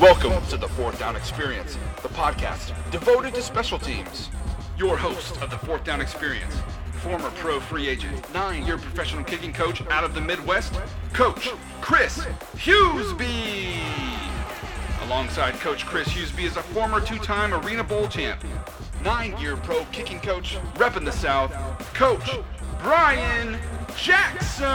Welcome to the Fourth Down Experience, the podcast devoted to special teams. Your host of the Fourth Down Experience, former pro free agent, nine-year professional kicking coach out of the Midwest, Coach Chris Hughesby. Alongside Coach Chris Hughesby is a former two-time Arena Bowl champ, nine-year pro kicking coach, repping the South, Coach Brian Jackson.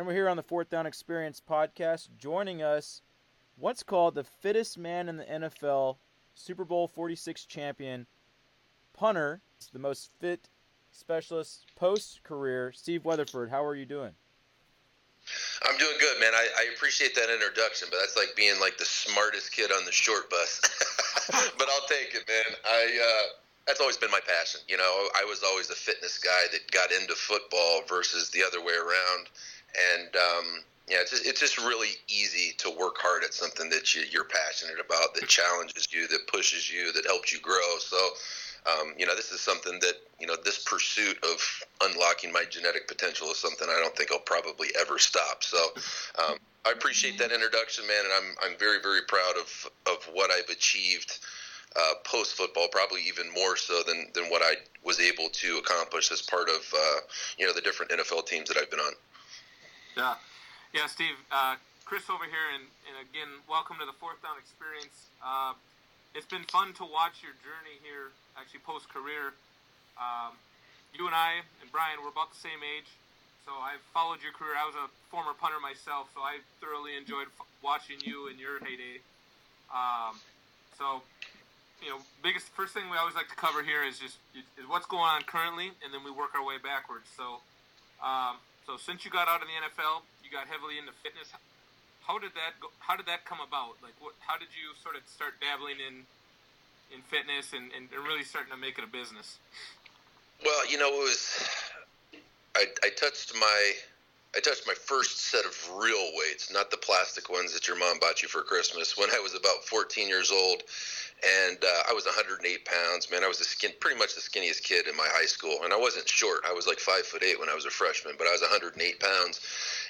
And we're here on the Fourth Down Experience podcast. Joining us, what's called the fittest man in the NFL, Super Bowl 46 champion, punter, the most fit specialist post career, Steve Weatherford. How are you doing? I'm doing good, man. I, I appreciate that introduction, but that's like being like the smartest kid on the short bus. but I'll take it, man. I uh, that's always been my passion. You know, I was always a fitness guy that got into football versus the other way around, and um, yeah, it's just, it's just really easy to work hard at something that you, you're passionate about, that challenges you, that pushes you, that helps you grow. So um, you know, this is something that you know, this pursuit of unlocking my genetic potential is something I don't think I'll probably ever stop. So, um, I appreciate that introduction, man, and I'm I'm very very proud of of what I've achieved. Uh, post football, probably even more so than, than what I was able to accomplish as part of uh, you know the different NFL teams that I've been on. Yeah, yeah, Steve, uh, Chris over here, and, and again, welcome to the Fourth Down Experience. Uh, it's been fun to watch your journey here, actually post career. Um, you and I and Brian were about the same age, so I followed your career. I was a former punter myself, so I thoroughly enjoyed f- watching you in your heyday. Um, so, you know, biggest first thing we always like to cover here is just is what's going on currently, and then we work our way backwards. So, um, so since you got out of the NFL, you got heavily into fitness how did that go, how did that come about? Like, what, how did you sort of start dabbling in in fitness and, and really starting to make it a business? Well, you know, it was I, I touched my I touched my first set of real weights, not the plastic ones that your mom bought you for Christmas, when I was about 14 years old, and uh, I was 108 pounds. Man, I was the skin, pretty much the skinniest kid in my high school, and I wasn't short. I was like five foot eight when I was a freshman, but I was 108 pounds,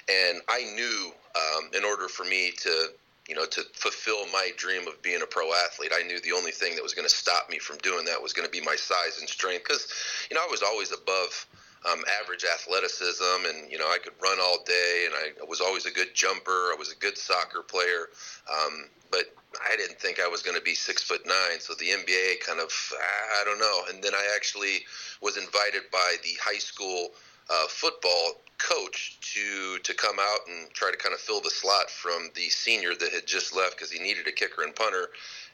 and I knew um, in order for me to you know, to fulfill my dream of being a pro athlete, I knew the only thing that was going to stop me from doing that was going to be my size and strength. Because, you know, I was always above um, average athleticism, and you know, I could run all day, and I was always a good jumper. I was a good soccer player, um, but I didn't think I was going to be six foot nine. So the NBA kind of, I don't know. And then I actually was invited by the high school uh, football coach to to come out and try to kind of fill the slot from the senior that had just left because he needed a kicker and punter,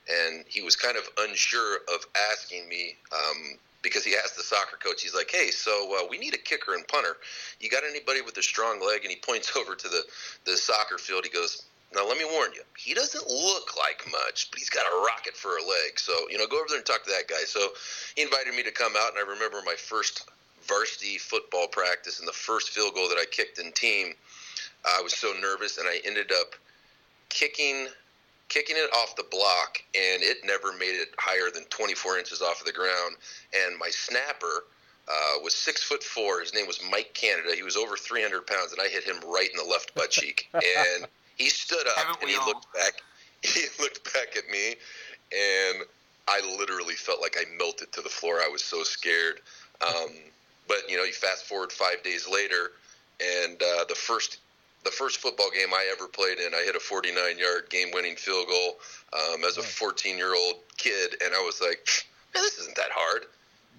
and he was kind of unsure of asking me. Um, because he asked the soccer coach, he's like, "Hey, so uh, we need a kicker and punter. You got anybody with a strong leg?" And he points over to the the soccer field. He goes, "Now let me warn you, he doesn't look like much, but he's got a rocket for a leg. So you know, go over there and talk to that guy." So he invited me to come out, and I remember my first varsity football practice and the first field goal that I kicked in team, I was so nervous and I ended up kicking kicking it off the block and it never made it higher than 24 inches off of the ground. And my snapper uh, was six foot four. His name was mike canada. He was over 300 pounds and i hit him right in the left butt cheek. And he stood up and he all? looked back he looked back at me and i literally felt like i melted to the floor. I was so scared. Um, but you know, you fast forward five days later, and uh, the first the first football game I ever played in, I hit a 49 yard game winning field goal um, as a 14 year old kid, and I was like, man, this isn't that hard.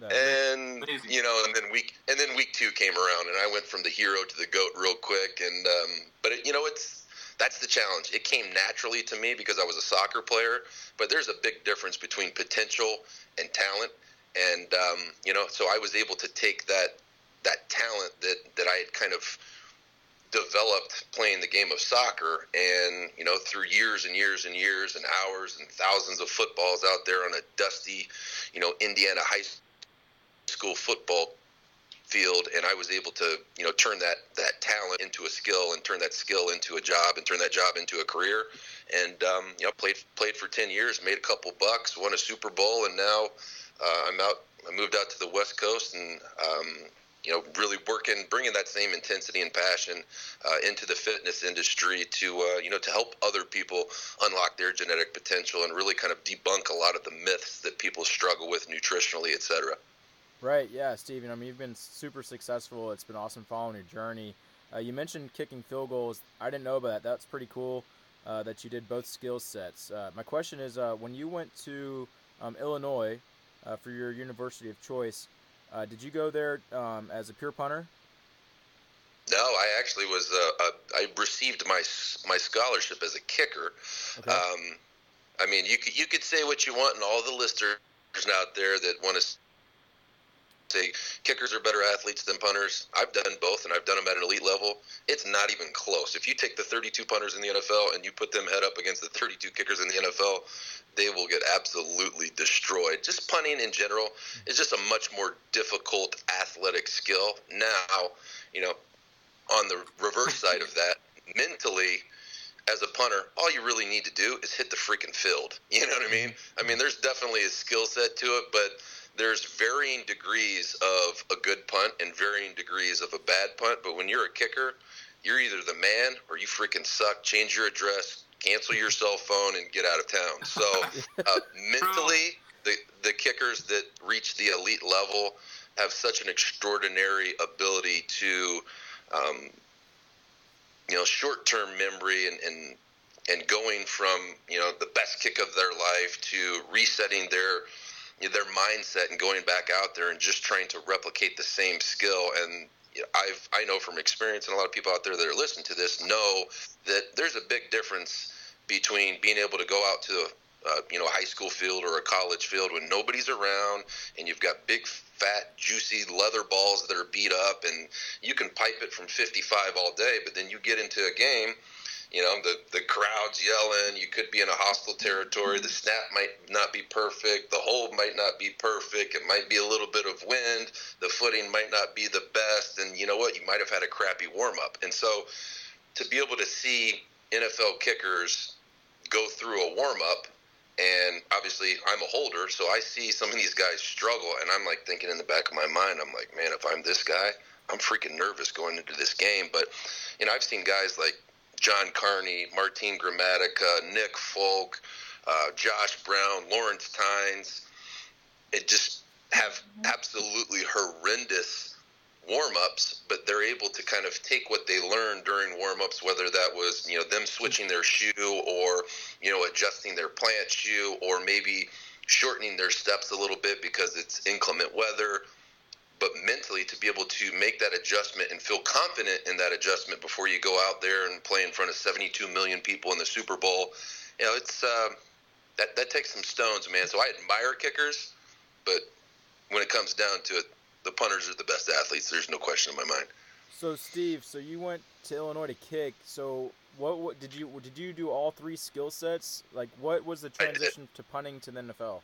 No. And Amazing. you know, and then week and then week two came around, and I went from the hero to the goat real quick. And um, but it, you know, it's that's the challenge. It came naturally to me because I was a soccer player, but there's a big difference between potential and talent and um, you know, so I was able to take that that talent that that I had kind of developed playing the game of soccer and you know through years and years and years and hours and thousands of footballs out there on a dusty you know Indiana high school football field and I was able to you know turn that that talent into a skill and turn that skill into a job and turn that job into a career. And um, you know played played for 10 years made a couple bucks won a Super Bowl and now uh, I'm out I moved out to the West Coast and um, you know, really working, bringing that same intensity and passion uh, into the fitness industry to, uh, you know, to help other people unlock their genetic potential and really kind of debunk a lot of the myths that people struggle with nutritionally, et cetera. Right. Yeah, Steven. I mean, you've been super successful. It's been awesome following your journey. Uh, you mentioned kicking field goals. I didn't know about that. That's pretty cool uh, that you did both skill sets. Uh, my question is, uh, when you went to um, Illinois for your university of choice, uh, did you go there um, as a pure punter? No, I actually was. Uh, uh, I received my my scholarship as a kicker. Okay. Um, I mean, you could you could say what you want, and all the listeners out there that want to say kickers are better athletes than punters. I've done both, and I've done them at an elite level. It's not even close. If you take the 32 punters in the NFL and you put them head up against the 32 kickers in the NFL, they will get absolutely destroyed. Just punting in general is just a much more difficult athletic skill. Now, you know, on the reverse side of that, mentally, as a punter, all you really need to do is hit the freaking field. You know what I mean? Mm-hmm. I mean, there's definitely a skill set to it, but there's varying degrees of a good punt and varying degrees of a bad punt. But when you're a kicker, you're either the man or you freaking suck. Change your address, cancel your cell phone, and get out of town. So uh, mentally, the the kickers that reach the elite level have such an extraordinary ability to, um, you know, short term memory and, and and going from you know the best kick of their life to resetting their their mindset and going back out there and just trying to replicate the same skill. And I've I know from experience, and a lot of people out there that are listening to this know that there's a big difference between being able to go out to uh, you know a high school field or a college field when nobody's around and you've got big fat juicy leather balls that are beat up and you can pipe it from 55 all day but then you get into a game you know the the crowd's yelling you could be in a hostile territory the snap might not be perfect the hold might not be perfect it might be a little bit of wind the footing might not be the best and you know what you might have had a crappy warm up and so to be able to see NFL kickers go through a warm up and obviously I'm a holder so I see some of these guys struggle and I'm like thinking in the back of my mind I'm like man if I'm this guy I'm freaking nervous going into this game. But you know I've seen guys like John Carney, Martin Gramatica, Nick Folk, uh, Josh Brown, Lawrence Tynes. It just have absolutely horrendous warm ups, but they're able to kind of take what they learned during warm ups, whether that was, you know, them switching their shoe or, you know, adjusting their plant shoe or maybe shortening their steps a little bit because it's inclement weather but mentally to be able to make that adjustment and feel confident in that adjustment before you go out there and play in front of 72 million people in the Super Bowl, you know, it's uh, that that takes some stones, man. So I admire kickers, but when it comes down to it, the punters are the best athletes. There's no question in my mind. So Steve, so you went to Illinois to kick. So what, what did you did you do all three skill sets? Like what was the transition to punting to the NFL?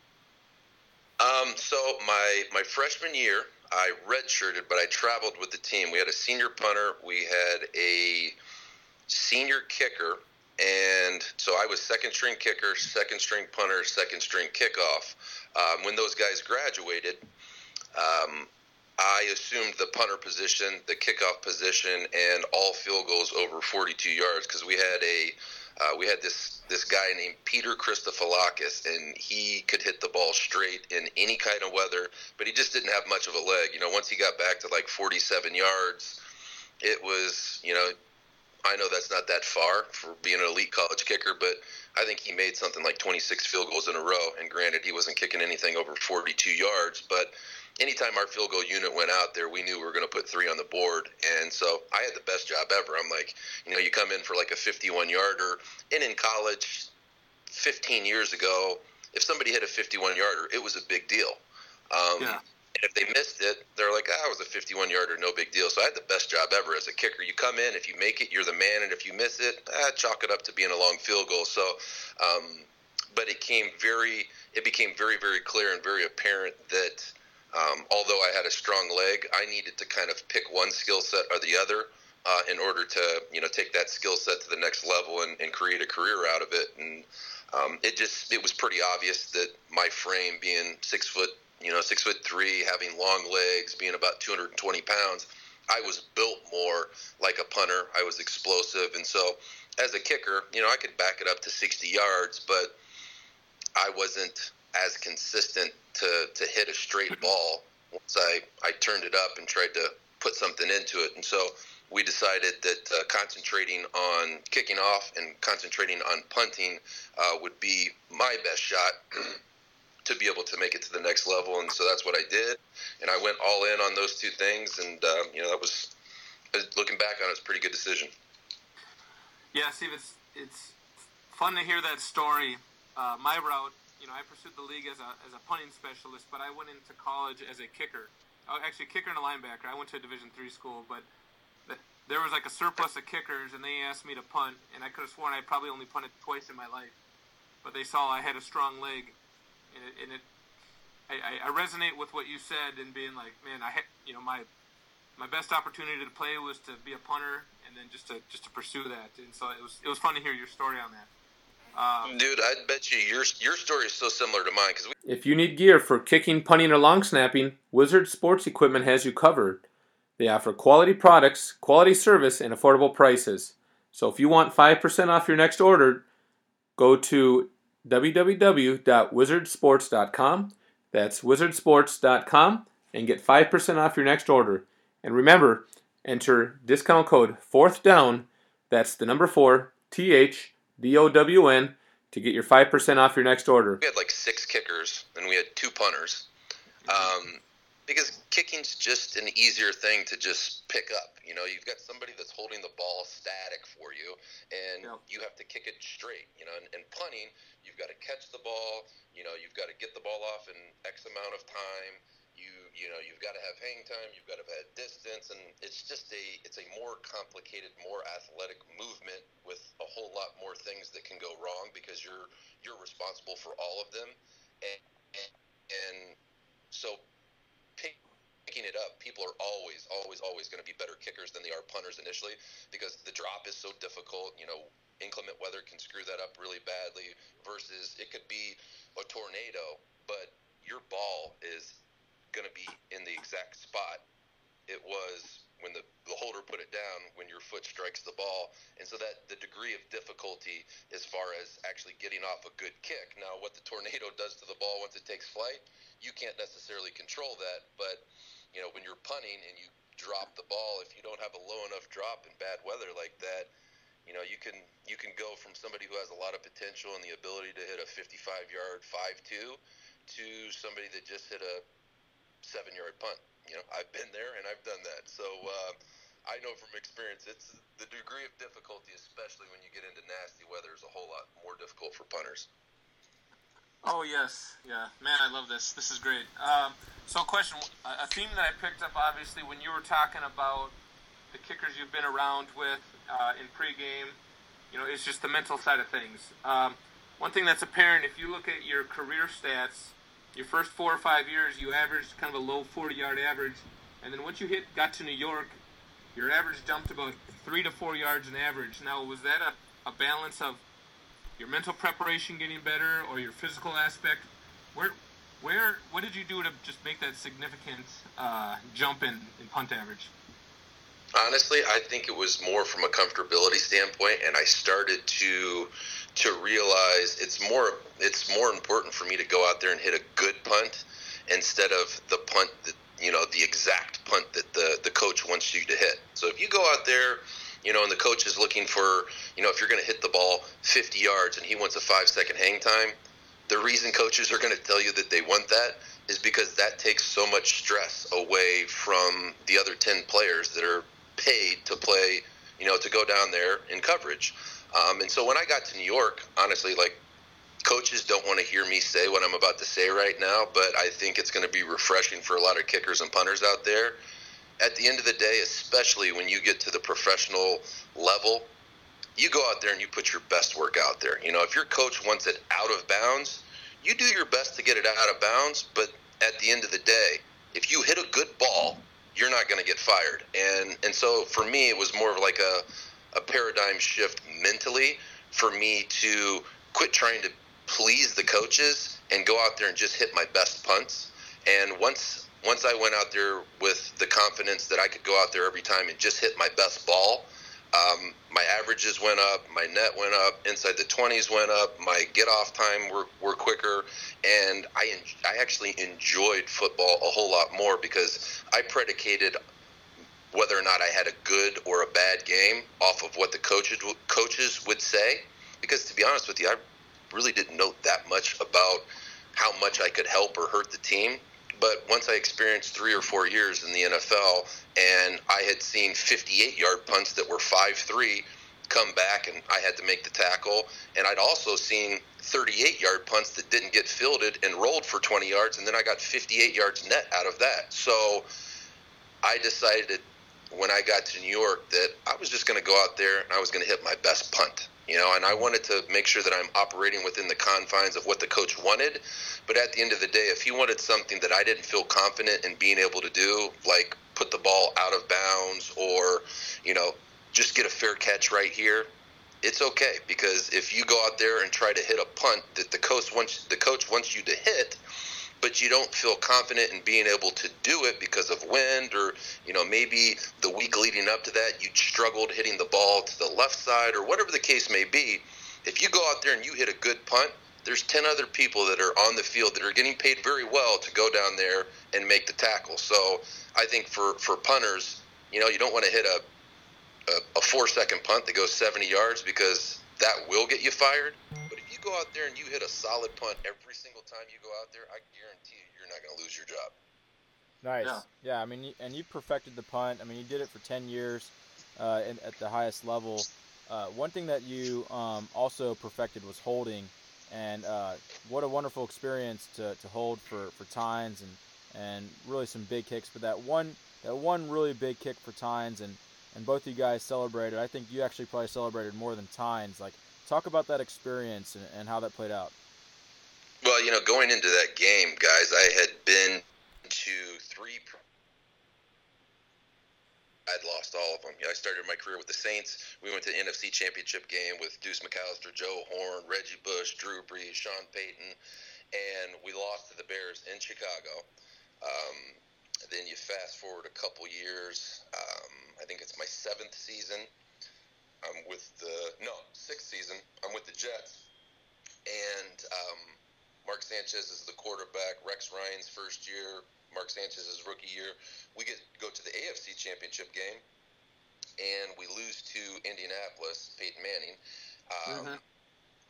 Um, so my my freshman year, I redshirted, but I traveled with the team. We had a senior punter, we had a senior kicker, and so I was second string kicker, second string punter, second string kickoff. Um, when those guys graduated, um, I assumed the punter position, the kickoff position, and all field goals over 42 yards because we had a uh, we had this this guy named Peter Christofilakis, and he could hit the ball straight in any kind of weather, but he just didn't have much of a leg. You know, once he got back to like 47 yards, it was you know, I know that's not that far for being an elite college kicker, but I think he made something like 26 field goals in a row. And granted, he wasn't kicking anything over 42 yards, but anytime our field goal unit went out there, we knew we were going to put three on the board. And so I had the best job ever. I'm like, you know, you come in for like a 51 yarder, and in college, 15 years ago, if somebody hit a 51 yarder, it was a big deal. Um, yeah. And if they missed it, they're like, ah, it was a 51 yarder, no big deal. So I had the best job ever as a kicker. You come in, if you make it, you're the man, and if you miss it, ah, chalk it up to being a long field goal. So, um, but it came very, it became very, very clear and very apparent that um, although I had a strong leg, I needed to kind of pick one skill set or the other uh, in order to you know take that skill set to the next level and, and create a career out of it. And um, it just it was pretty obvious that my frame, being six foot you know, six foot three, having long legs, being about 220 pounds, I was built more like a punter. I was explosive, and so as a kicker, you know, I could back it up to 60 yards, but I wasn't as consistent to to hit a straight ball once I I turned it up and tried to put something into it, and so we decided that uh, concentrating on kicking off and concentrating on punting uh, would be my best shot to be able to make it to the next level. And so that's what I did. And I went all in on those two things. And, um, you know, that was, looking back on it, it's a pretty good decision. Yeah, Steve, it's, it's fun to hear that story. Uh, my route, you know, I pursued the league as a, as a punting specialist, but I went into college as a kicker. Oh, actually, kicker and a linebacker. I went to a Division three school, but there was like a surplus of kickers, and they asked me to punt, and I could have sworn I probably only punted twice in my life, but they saw I had a strong leg, and it, and it I, I, resonate with what you said and being like, man, I had, you know, my my best opportunity to play was to be a punter, and then just to just to pursue that, and so it was it was fun to hear your story on that. Um, Dude, I bet you your your story is so similar to mine because we- if you need gear for kicking, punting, or long snapping, Wizard Sports Equipment has you covered. They offer quality products, quality service, and affordable prices. So if you want 5% off your next order, go to www.wizardsports.com. That's wizardsports.com and get 5% off your next order. And remember, enter discount code fourth down. That's the number four, T H D O W N, to get your 5% off your next order. We had like six kickers and we had two punters. Um, because kicking's just an easier thing to just pick up. You know, you've got somebody that's holding the ball static for you, and yep. you have to kick it straight. You know, and, and punting, you've got to catch the ball. You know, you've got to get the ball off in X amount of time. You you know, you've got to have hang time. You've got to have distance, and it's just a it's a more complicated, more athletic movement with a whole lot more things that can go wrong because you're you're responsible for all of them, and and, and so picking it up, people are always, always, always going to be better kickers than they are punters initially because the drop is so difficult. You know, inclement weather can screw that up really badly. Versus it could be a tornado, but your ball is going to be in the exact spot it was when the, the holder down when your foot strikes the ball and so that the degree of difficulty as far as actually getting off a good kick now what the tornado does to the ball once it takes flight you can't necessarily control that but you know, when you're punting and you drop the ball, if you don't have a low enough drop in bad weather like that, you know, you can you can go from somebody who has a lot of potential and the ability to hit a 55 yard 5-2 to somebody that just hit a seven yard punt. You know, I've been there and I've done that. So uh, I know from experience, it's the degree of difficulty, especially when you get into nasty weather, is a whole lot more difficult for punters. Oh yes, yeah, man, I love this. This is great. Um, so, a question, a theme that I picked up, obviously, when you were talking about the kickers you've been around with uh, in pregame, you know, it's just the mental side of things. Um, one thing that's apparent, if you look at your career stats, your first four or five years, you averaged kind of a low 40-yard average, and then once you hit got to New York, your average jumped about three to four yards an average. Now, was that a, a balance of your mental preparation getting better or your physical aspect? Where where what did you do to just make that significant uh, jump in, in punt average? Honestly, I think it was more from a comfortability standpoint, and I started to to realize it's more it's more important for me to go out there and hit a good punt instead of the punt that you know the exact punt that the the coach wants you to hit. So if you go out there you know, and the coach is looking for, you know, if you're going to hit the ball 50 yards and he wants a five second hang time, the reason coaches are going to tell you that they want that is because that takes so much stress away from the other 10 players that are paid to play, you know, to go down there in coverage. Um, and so when I got to New York, honestly, like coaches don't want to hear me say what I'm about to say right now, but I think it's going to be refreshing for a lot of kickers and punters out there at the end of the day, especially when you get to the professional level, you go out there and you put your best work out there. You know, if your coach wants it out of bounds, you do your best to get it out of bounds, but at the end of the day, if you hit a good ball, you're not going to get fired. And and so for me, it was more of like a a paradigm shift mentally for me to quit trying to please the coaches and go out there and just hit my best punts And once once I went out there with the confidence that I could go out there every time and just hit my best ball, um, my averages went up, my net went up, inside the 20s went up, my get off time were, were quicker, and I, en- I actually enjoyed football a whole lot more because I predicated whether or not I had a good or a bad game off of what the coaches coaches would say. Because to be honest with you, I really didn't know that much about how much I could help or hurt the team. But once I experienced three or four years in the NFL, and I had seen 58 yard punts that were 5 3 come back, and I had to make the tackle, and I'd also seen 38 yard punts that didn't get fielded and rolled for 20 yards, and then I got 58 yards net out of that. So I decided when I got to New York that I was just going to go out there and I was going to hit my best punt. You know, and I wanted to make sure that I'm operating within the confines of what the coach wanted. But at the end of the day, if he wanted something that I didn't feel confident in being able to do, like put the ball out of bounds or, you know, just get a fair catch right here, it's okay because if you go out there and try to hit a punt that the coach wants the coach wants you to hit, but you don't feel confident in being able to do it because of wind or you know maybe the week leading up to that you struggled hitting the ball to the left side or whatever the case may be. If you go out there and you hit a good punt there's 10 other people that are on the field that are getting paid very well to go down there and make the tackle. So i think for for punters you know you don't want to hit a a, a four second punt that goes 70 yards because that will get you fired go out there and you hit a solid punt every single time you go out there, I guarantee you, you're not going to lose your job. Nice. Yeah. yeah. I mean, and you perfected the punt. I mean, you did it for 10 years uh, in, at the highest level. Uh, one thing that you um, also perfected was holding, and uh, what a wonderful experience to, to hold for, for Tynes and, and really some big kicks. But that one that one really big kick for Tynes, and, and both of you guys celebrated. I think you actually probably celebrated more than Tynes. Like Talk about that experience and, and how that played out. Well, you know, going into that game, guys, I had been to three. I'd lost all of them. You know, I started my career with the Saints. We went to the NFC Championship game with Deuce McAllister, Joe Horn, Reggie Bush, Drew Brees, Sean Payton, and we lost to the Bears in Chicago. Um, then you fast forward a couple years. Um, I think it's my seventh season. I'm with the no sixth season. I'm with the Jets, and um, Mark Sanchez is the quarterback. Rex Ryan's first year. Mark Sanchez's rookie year. We get go to the AFC Championship game, and we lose to Indianapolis. Peyton Manning. Um, mm-hmm.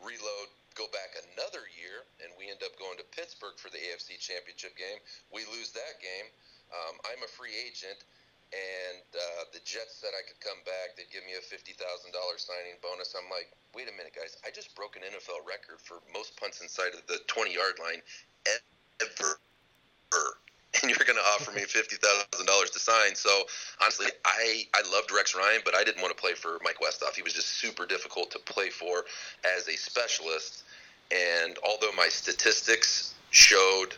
Reload. Go back another year, and we end up going to Pittsburgh for the AFC Championship game. We lose that game. Um, I'm a free agent and uh, the Jets said I could come back. They'd give me a fifty thousand dollar signing bonus. I'm like, wait a minute, guys! I just broke an NFL record for most punts inside of the twenty yard line ever. And you're going to offer me fifty thousand dollars to sign? So honestly, I I loved Rex Ryan, but I didn't want to play for Mike Westhoff. He was just super difficult to play for as a specialist. And although my statistics showed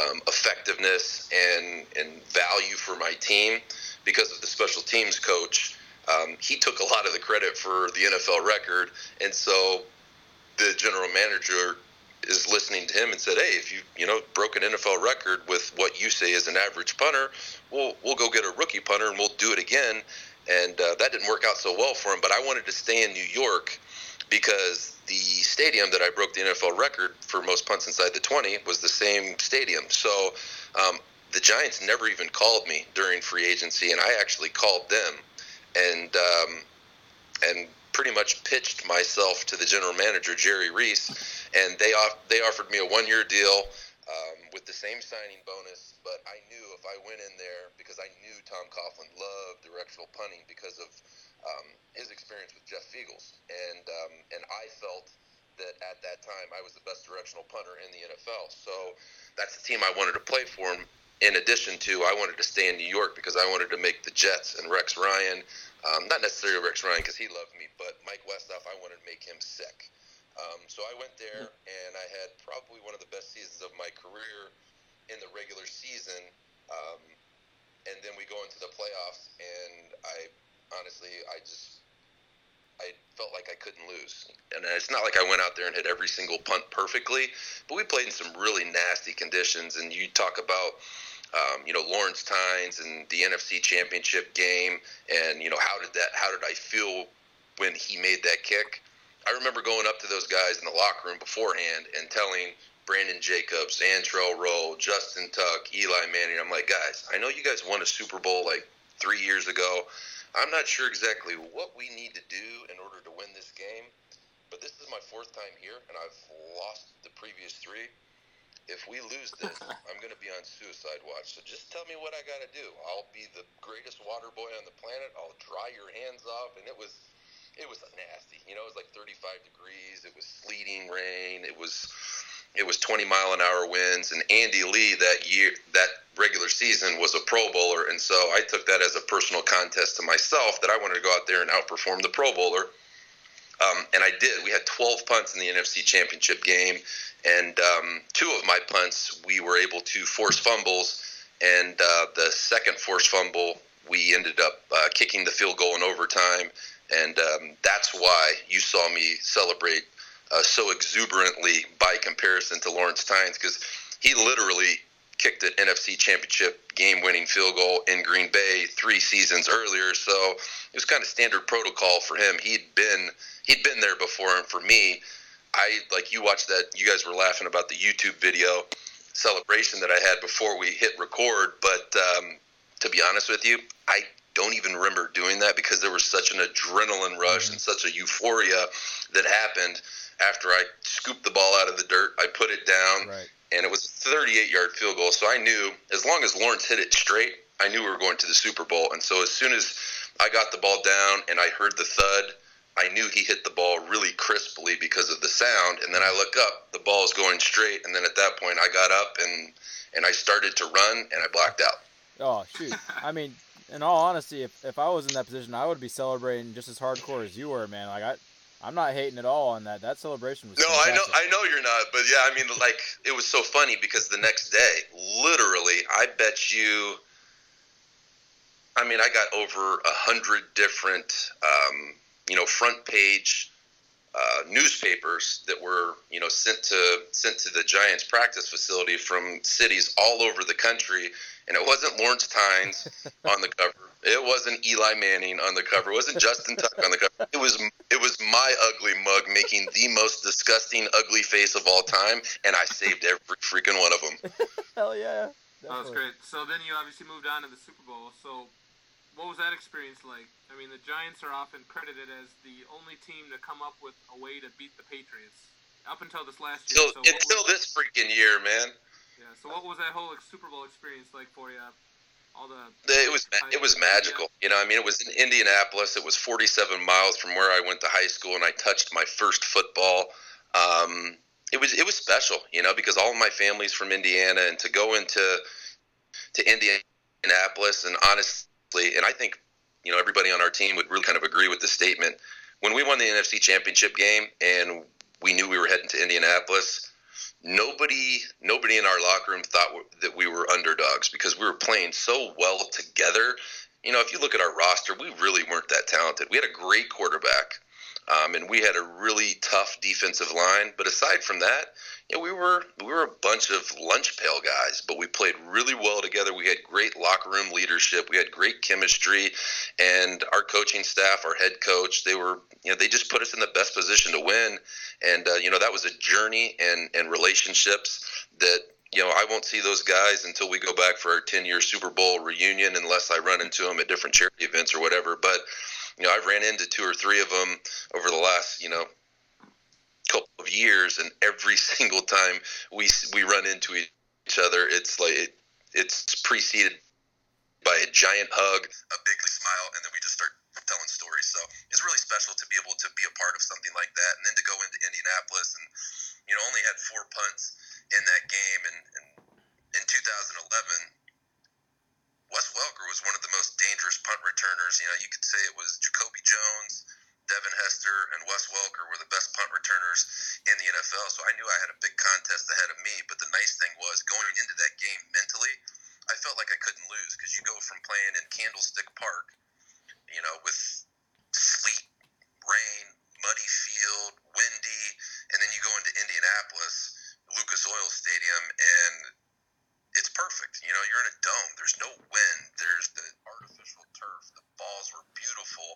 um, effectiveness and and value for my team because of the special teams coach. Um, he took a lot of the credit for the NFL record, and so the general manager is listening to him and said, "Hey, if you you know broke an NFL record with what you say is an average punter, we'll we'll go get a rookie punter and we'll do it again." And uh, that didn't work out so well for him. But I wanted to stay in New York because the stadium that I broke the NFL record for most punts inside the 20 was the same stadium. So um, the Giants never even called me during free agency, and I actually called them and um, and pretty much pitched myself to the general manager Jerry Reese, and they off, they offered me a one year deal um, with the same signing bonus. But I knew if I went in there because I knew Tom Coughlin loved directional punting because of um, his experience with Jeff Feagles, and um, and I felt that at that time I was the best directional punter in the NFL. So that's the team I wanted to play for. Him. In addition to, I wanted to stay in New York because I wanted to make the Jets and Rex Ryan, um, not necessarily Rex Ryan because he loved me, but Mike Westhoff, I wanted to make him sick. Um, so I went there and I had probably one of the best seasons of my career in the regular season. Um, and then we go into the playoffs, and I honestly, I just I felt like I couldn't lose. And it's not like I went out there and hit every single punt perfectly, but we played in some really nasty conditions. And you talk about, um, you know, Lawrence Tynes and the NFC Championship game, and you know how did that? How did I feel when he made that kick? I remember going up to those guys in the locker room beforehand and telling Brandon Jacobs, Antrel Rolle, Justin Tuck, Eli Manning. I'm like, guys, I know you guys won a Super Bowl like three years ago. I'm not sure exactly what we need to do in order to win this game, but this is my fourth time here, and I've lost the previous three. If we lose this, I'm going to be on suicide watch. So just tell me what I got to do. I'll be the greatest water boy on the planet. I'll dry your hands off, and it was it was nasty. You know, it was like 35 degrees. It was sleeting rain. It was it was 20 mile an hour winds and Andy Lee that year that regular season was a pro bowler and so I took that as a personal contest to myself that I wanted to go out there and outperform the pro bowler. Um, and I did. We had 12 punts in the NFC championship game and um, two of my punts we were able to force fumbles and uh, the second forced fumble we ended up uh, kicking the field goal in overtime and um, that's why you saw me celebrate uh, so exuberantly by comparison to Lawrence Tynes because he literally kicked an NFC Championship game-winning field goal in Green Bay three seasons earlier. So it was kind of standard protocol for him. He'd been he'd been there before, and for me, I like you watched that. You guys were laughing about the YouTube video celebration that I had before we hit record, but um, to be honest with you, I don't even remember doing that because there was such an adrenaline rush and such a euphoria that happened after I scooped the ball out of the dirt, I put it down, right. and it was a 38 yard field goal. So I knew as long as Lawrence hit it straight, I knew we were going to the Super Bowl. And so as soon as I got the ball down and I heard the thud, I knew he hit the ball really crisply because of the sound. And then I look up, the ball is going straight. And then at that point, I got up and and I started to run, and I blacked out. Oh shoot! I mean, in all honesty, if, if I was in that position, I would be celebrating just as hardcore as you were, man. Like I, I'm not hating at all on that. That celebration was. No, fantastic. I know, I know you're not, but yeah, I mean, like it was so funny because the next day, literally, I bet you. I mean, I got over a hundred different, um, you know, front page uh, newspapers that were, you know, sent to sent to the Giants practice facility from cities all over the country, and it wasn't Lawrence Tynes on the cover. It wasn't Eli Manning on the cover. It wasn't Justin Tuck on the cover. It was it was my ugly mug making the most disgusting ugly face of all time, and I saved every freaking one of them. Hell yeah! Definitely. That was great. So then you obviously moved on to the Super Bowl. So what was that experience like? I mean, the Giants are often credited as the only team to come up with a way to beat the Patriots up until this last year. Until, so until this freaking year, man. Yeah. So what was that whole Super Bowl experience like for you? all the it was it was magical you know i mean it was in indianapolis it was 47 miles from where i went to high school and i touched my first football um, it was it was special you know because all of my family's from indiana and to go into to indianapolis and honestly and i think you know everybody on our team would really kind of agree with the statement when we won the nfc championship game and we knew we were heading to indianapolis nobody nobody in our locker room thought that we were underdogs because we were playing so well together. You know, if you look at our roster, we really weren't that talented. We had a great quarterback, um, and we had a really tough defensive line. But aside from that, you know, we were we were a bunch of lunch pail guys, but we played really well together. We had great locker room leadership. We had great chemistry, and our coaching staff, our head coach, they were you know they just put us in the best position to win. And uh, you know that was a journey and and relationships that you know, I won't see those guys until we go back for our 10 year Super Bowl reunion, unless I run into them at different charity events or whatever. But, you know, I've ran into two or three of them over the last, you know, couple of years, and every single time we we run into each other, it's like it, it's preceded by a giant hug, a big smile, and then we just start telling stories. So it's really special to be able to be a part of something like that, and then to go into Indianapolis and you know only had four punts in that game, and, and in 2011. Wes Welker was one of the most dangerous punt returners. You know, you could say it was Jacoby Jones, Devin Hester and Wes Welker were the best punt returners in the NFL. So I knew I had a big contest ahead of me. But the nice thing was going into that game mentally, I felt like I couldn't lose because you go from playing in Candlestick Park, you know, with sleet, rain, muddy field, windy, and then you go into Indianapolis, Lucas Oil Stadium, and it's perfect. You know, you're in a dome. There's no wind. There's the artificial turf. The balls were beautiful,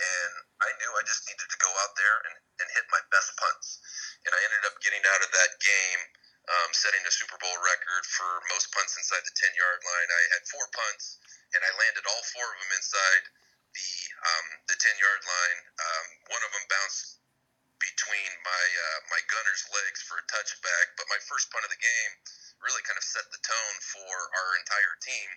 and I knew I just needed to go out there and, and hit my best punts. And I ended up getting out of that game, um, setting a Super Bowl record for most punts inside the 10 yard line. I had four punts, and I landed all four of them inside the um, the 10 yard line. Um, one of them bounced between my uh, my gunner's legs for a touchback, but my first punt of the game really kind of set the tone for our entire team.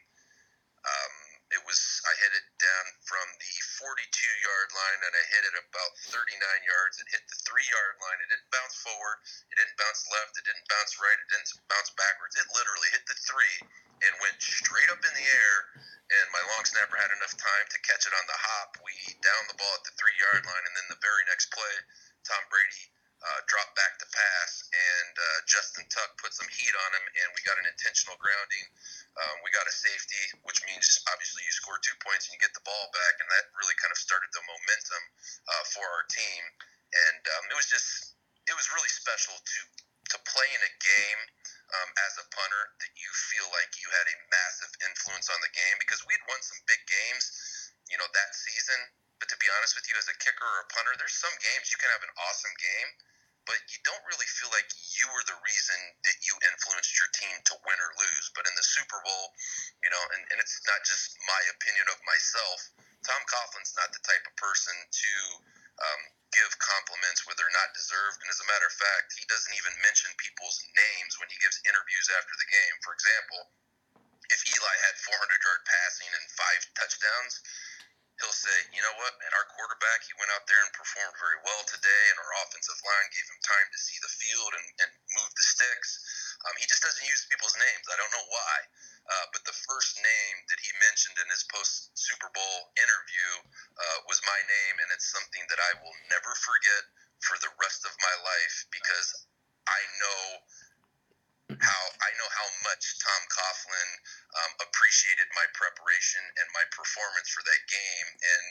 Um, it was I hit it down from the 42 yard line and I hit it about 39 yards. It hit the three yard line. It didn't bounce forward. It didn't bounce left. It didn't bounce right. It didn't bounce backwards. It literally hit the three and went straight up in the air. And my long snapper had enough time to catch it on the hop. We downed the ball at the three yard line, and then the very next play, Tom Brady uh, dropped back to pass, and uh, Justin Tuck put some heat on him, and we got an intentional grounding. Um, we got a safety, which means obviously you score two points and you get the ball back, and that really kind of started the momentum uh, for our team. And um, it was just, it was really special to to play in a game um, as a punter that you feel like you had a massive influence on the game because we'd won some big games, you know, that season. But to be honest with you, as a kicker or a punter, there's some games you can have an awesome game, but you don't really feel like you were the reason that you influenced your team to win or lose. But in the Super Bowl, you know, and, and it's not just my opinion of myself, Tom Coughlin's not the type of person to um, give compliments where they're not deserved. And as a matter of fact, he doesn't even mention people's names when he gives interviews after the game. For example, if Eli had 400 yard passing and five touchdowns, he'll say, you know what, man, our quarterback, he went out there and performed very well today, and our offensive line gave him time to see the field and, and move the sticks. Um, he just doesn't use people's names. I don't know why. Uh, but the first name that he mentioned in his post Super Bowl interview uh, was my name, and it's something that I will never forget for the rest of my life because I know how I know how much Tom Coughlin um, appreciated my preparation and my performance for that game, and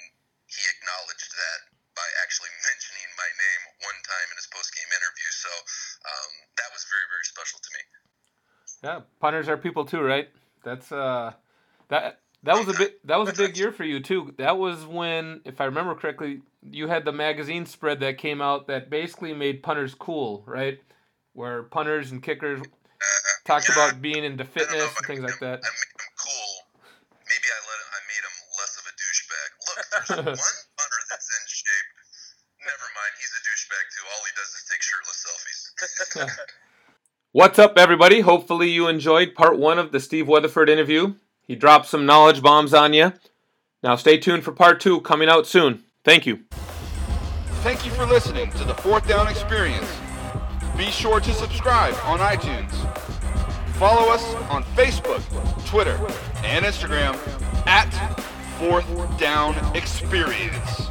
he acknowledged that by actually mentioning my name one time in his post game interview. So um, that was very very special to me. Yeah, punters are people too, right? That's uh, that that was a bit that was a big year for you too. That was when, if I remember correctly, you had the magazine spread that came out that basically made punters cool, right? Where punters and kickers talked yeah, about being into I don't know fitness and things made like that. I made him cool. Maybe I let him, I made him less of a douchebag. Look, there's one punter that's in shape. Never mind, he's a douchebag too. All he does is take shirtless selfies. What's up, everybody? Hopefully, you enjoyed part one of the Steve Weatherford interview. He dropped some knowledge bombs on you. Now, stay tuned for part two coming out soon. Thank you. Thank you for listening to the Fourth Down Experience. Be sure to subscribe on iTunes. Follow us on Facebook, Twitter, and Instagram at Fourth Down Experience.